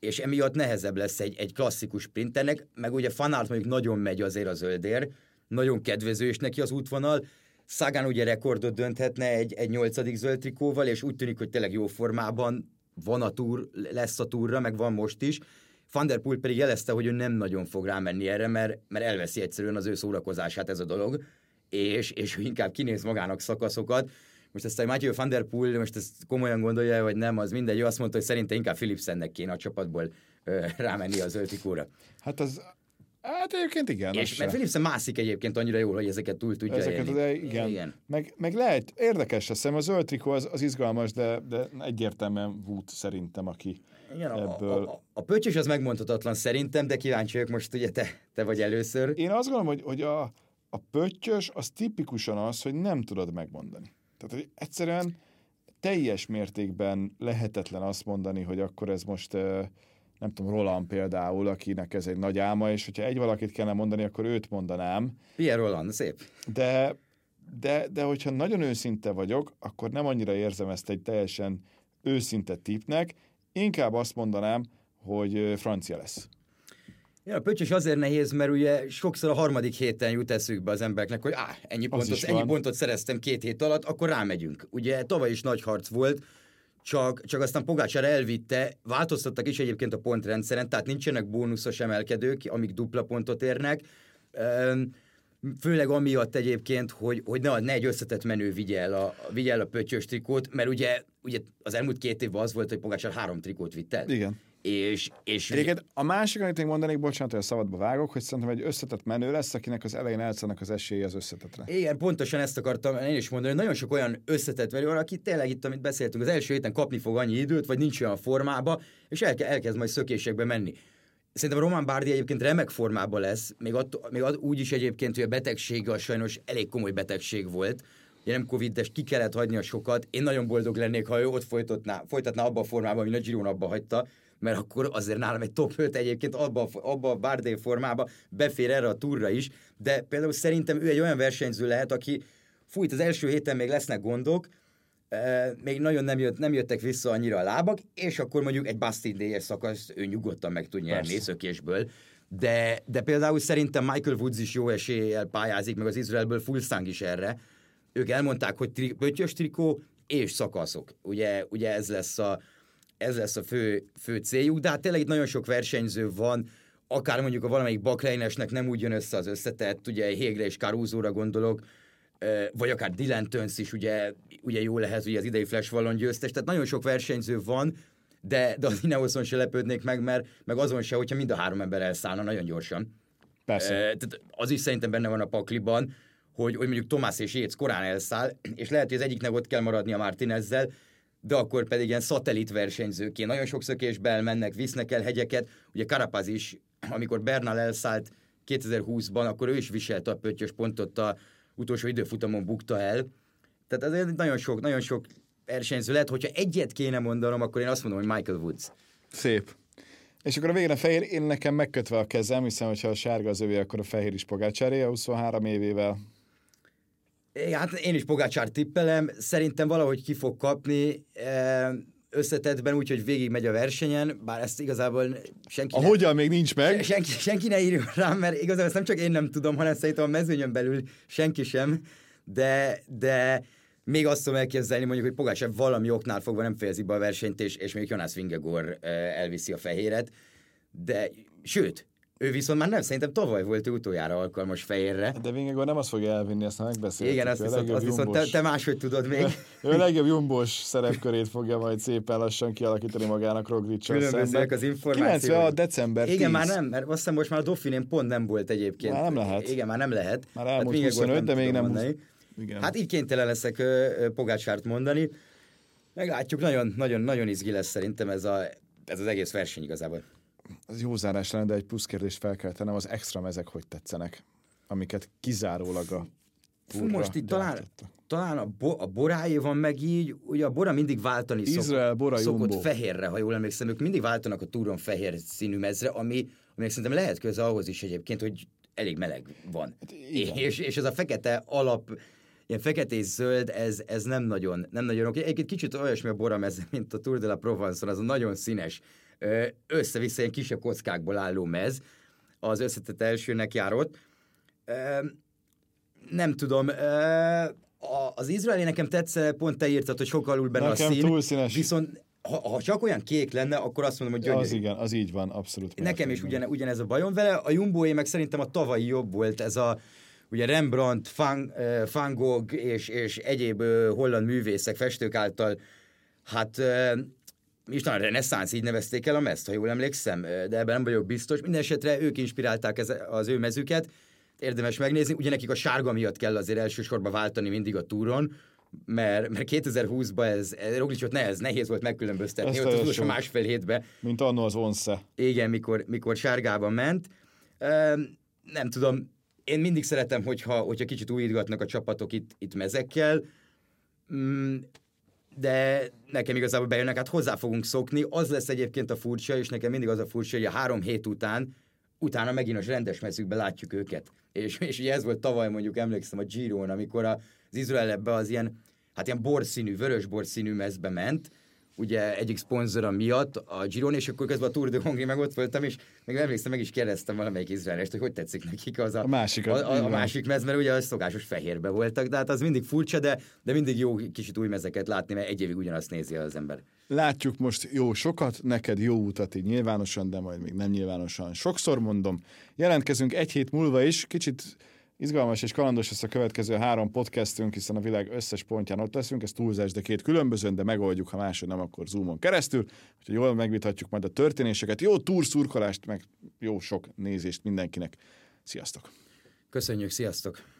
és emiatt nehezebb lesz egy, egy klasszikus sprinternek, meg ugye Fanart mondjuk nagyon megy azért a zöldér, nagyon kedvező is neki az útvonal, Szagán ugye rekordot dönthetne egy, egy nyolcadik zöld trikóval, és úgy tűnik, hogy tényleg jó formában van a túr, lesz a túra, meg van most is. Van der Poel pedig jelezte, hogy ő nem nagyon fog rámenni erre, mert, mert elveszi egyszerűen az ő szórakozását ez a dolog, és, és inkább kinéz magának szakaszokat, most ezt a Matthew Van Der Poel, most ezt komolyan gondolja, vagy nem, az mindegy. Ő azt mondta, hogy szerinte inkább Philipsennek kéne a csapatból ö, rámenni az öltikóra. Hát az Hát egyébként igen. És, mert Philipsen mászik egyébként annyira jól, hogy ezeket túl tudja ezeket, élni. De igen. igen. Meg, meg lehet, érdekes lesz, a zöld trikó az, az izgalmas, de, de egyértelműen Wood szerintem, aki igen, ebből... A, a, a pöcsös az megmondhatatlan szerintem, de kíváncsi vagyok most, ugye te, te vagy először. Én azt gondolom, hogy, hogy a, a pöttyös az tipikusan az, hogy nem tudod megmondani. Tehát, hogy egyszerűen teljes mértékben lehetetlen azt mondani, hogy akkor ez most nem tudom, Roland például, akinek ez egy nagy álma, és hogyha egy valakit kellene mondani, akkor őt mondanám. Pierre Roland, szép. De, de, de hogyha nagyon őszinte vagyok, akkor nem annyira érzem ezt egy teljesen őszinte tipnek, inkább azt mondanám, hogy francia lesz. Ja, a pöcsös azért nehéz, mert ugye sokszor a harmadik héten jut eszükbe az embereknek, hogy á, ennyi pontot, ennyi pontot szereztem két hét alatt, akkor rámegyünk. Ugye tavaly is nagy harc volt, csak, csak aztán Pogácsár elvitte, változtattak is egyébként a pontrendszeren, tehát nincsenek bónuszos emelkedők, amik dupla pontot érnek. Főleg amiatt egyébként, hogy, hogy ne, ne egy összetett menő vigye el a, vigye el a pöttyös trikót, mert ugye, ugye az elmúlt két évben az volt, hogy Pogácsár három trikót vitt el. Igen. És, és... Egyébként a másik, amit én mondanék, bocsánat, hogy a szabadba vágok, hogy szerintem egy összetett menő lesz, akinek az elején elszállnak az esélye az összetetre. Igen, pontosan ezt akartam én is mondani, hogy nagyon sok olyan összetett menő van, aki tényleg itt, amit beszéltünk, az első héten kapni fog annyi időt, vagy nincs olyan formába, és el, elkezd majd szökésekbe menni. Szerintem Roman Bárdi egyébként remek formában lesz, még, attól, még úgy is egyébként, hogy a betegség az sajnos elég komoly betegség volt, ugye nem covid ki kellett hagyni a sokat. Én nagyon boldog lennék, ha ő ott folytatná, folytatná abba a formában, ami a Giron abba hagyta, mert akkor azért nálam egy top 5 egyébként abba, abba a Bardé formába befér erre a túra is, de például szerintem ő egy olyan versenyző lehet, aki fújt az első héten még lesznek gondok, még nagyon nem, jött, nem jöttek vissza annyira a lábak, és akkor mondjuk egy Bastille DS szakasz ő nyugodtan meg tud nyerni Persze. szökésből. De, de például szerintem Michael Woods is jó eséllyel pályázik, meg az Izraelből Fulszang is erre. Ők elmondták, hogy tri, pöttyös trikó és szakaszok. Ugye, ugye ez lesz a, ez lesz a fő, fő céljuk, de hát tényleg itt nagyon sok versenyző van, akár mondjuk a valamelyik Bakrejnesnek nem úgy jön össze az összetett, ugye Hégre és Caruso-ra gondolok, vagy akár Dylan Töns is ugye, ugye jó lehet, hogy az idei Flash Wallon győztes, tehát nagyon sok versenyző van, de, de az Ineoson se lepődnék meg, mert meg azon se, hogyha mind a három ember elszállna nagyon gyorsan. Persze. tehát az is szerintem benne van a pakliban, hogy, hogy mondjuk Tomás és Jéz korán elszáll, és lehet, hogy az egyiknek ott kell maradni a Martinezzel, de akkor pedig ilyen szatellit versenyzőként nagyon sok szökésbe mennek, visznek el hegyeket. Ugye Karapaz is, amikor Bernal elszállt 2020-ban, akkor ő is viselte a pöttyös pontot, a utolsó időfutamon bukta el. Tehát ez nagyon sok, nagyon sok versenyző lehet, hogyha egyet kéne mondanom, akkor én azt mondom, hogy Michael Woods. Szép. És akkor a végén a fehér, én nekem megkötve a kezem, hiszen hogyha a sárga az övé, akkor a fehér is Pogácsáré, a 23 évével Hát én is Pogácsár tippelem, szerintem valahogy ki fog kapni e, összetettben úgy, hogy végig megy a versenyen, bár ezt igazából senki... A hogyan még nincs meg? Senki, senki ne írja rám, mert igazából ezt nem csak én nem tudom, hanem szerintem a mezőnyön belül senki sem, de, de még azt tudom elképzelni, mondjuk, hogy Pogácsár valami oknál fogva nem fejezi be a versenyt, és, és még Jonas Vingegor elviszi a fehéret, de sőt, ő viszont már nem, szerintem tavaly volt ő utoljára alkalmas fehérre. De Vingegor nem azt fogja elvinni, ezt megbeszéltük. Igen, azt viszont, azt viszont te, te máshogy tudod még. ő a legjobb jumbos szerepkörét fogja majd szépen lassan kialakítani magának Roglic-sal Különbözőek az információk. a december 10. Igen, már nem, mert azt hiszem most már a Dauphinén pont nem volt egyébként. Már nem lehet. Igen, már nem lehet. Már elmúlt hát 25, de még nem 20. Igen. Hát így kénytelen leszek Pogácsárt mondani. Meglátjuk, nagyon, nagyon, nagyon izgi lesz szerintem ez, a, ez az egész verseny igazából az jó zárás lenne, de egy plusz kérdést fel kell tennem, az extra mezek hogy tetszenek, amiket kizárólag a Fú, most itt talán, talán a, bo, a boráé van meg így, ugye a bora mindig váltani Izrael, szok, bora, szokott Jumbo. fehérre, ha jól emlékszem, ők mindig váltanak a túron fehér színű mezre, ami, ami szerintem lehet köze ahhoz is egyébként, hogy elég meleg van. Hát, és, és ez a fekete alap, ilyen fekete és zöld, ez, ez nem nagyon, nem nagyon oké. Egyébként kicsit olyasmi a bora mez, mint a Tour de la Provence-on, az a nagyon színes össze-vissza ilyen kisebb kockákból álló mez, az összetett elsőnek járott. Nem tudom, az izraeli nekem tetszett, pont te írtad, hogy sokkal alul benne nekem a szín. Túl színes. Viszont ha, ha csak olyan kék lenne, akkor azt mondom, hogy gyönyörű. Az igen, az így van, abszolút. Nekem is ugyan, ugyanez a bajom vele. A Jumboé meg szerintem a tavalyi jobb volt, ez a ugye Rembrandt, Van, Van Gogh és, és egyéb holland művészek, festők által hát és talán reneszánsz, így nevezték el a mezt, ha jól emlékszem, de ebben nem vagyok biztos. Mindenesetre ők inspirálták ez, az ő mezüket, érdemes megnézni. Ugye nekik a sárga miatt kell azért elsősorban váltani mindig a túron, mert, mert 2020-ban ez, ez Roglicot nehez, nehéz volt megkülönböztetni, ott az utolsó másfél hétbe. Mint annó az Onsze. Igen, mikor, mikor sárgában ment. nem tudom, én mindig szeretem, hogyha, hogyha kicsit újítgatnak a csapatok itt, itt mezekkel. De nekem igazából bejönnek, hát hozzá fogunk szokni. Az lesz egyébként a furcsa, és nekem mindig az a furcsa, hogy a három hét után, utána megint a rendes mezőkben látjuk őket. És, és ugye ez volt tavaly mondjuk, emlékszem a Giron, amikor az Izrael ebbe az ilyen, hát ilyen borszínű, vörös borszínű mezbe ment, ugye egyik szponzora miatt a Giron, és akkor közben a Tour de Hongri meg ott voltam, és még emlékszem, meg is kérdeztem valamelyik izraelest, hogy hogy tetszik nekik az a, a másik, a, a, a másik mez, mert ugye a szokásos fehérbe voltak, de hát az mindig furcsa, de, de mindig jó kicsit új mezeket látni, mert egy évig ugyanazt nézi az ember. Látjuk most jó sokat, neked jó utat így nyilvánosan, de majd még nem nyilvánosan. Sokszor mondom, jelentkezünk egy hét múlva is, kicsit Izgalmas és kalandos lesz a következő három podcastünk, hiszen a világ összes pontján ott leszünk, ez túlzás, de két különböző, de megoldjuk, ha másod nem, akkor Zoomon keresztül, hogy jól megvitatjuk majd a történéseket, jó túrszurkolást, meg jó sok nézést mindenkinek. Sziasztok! Köszönjük, sziasztok!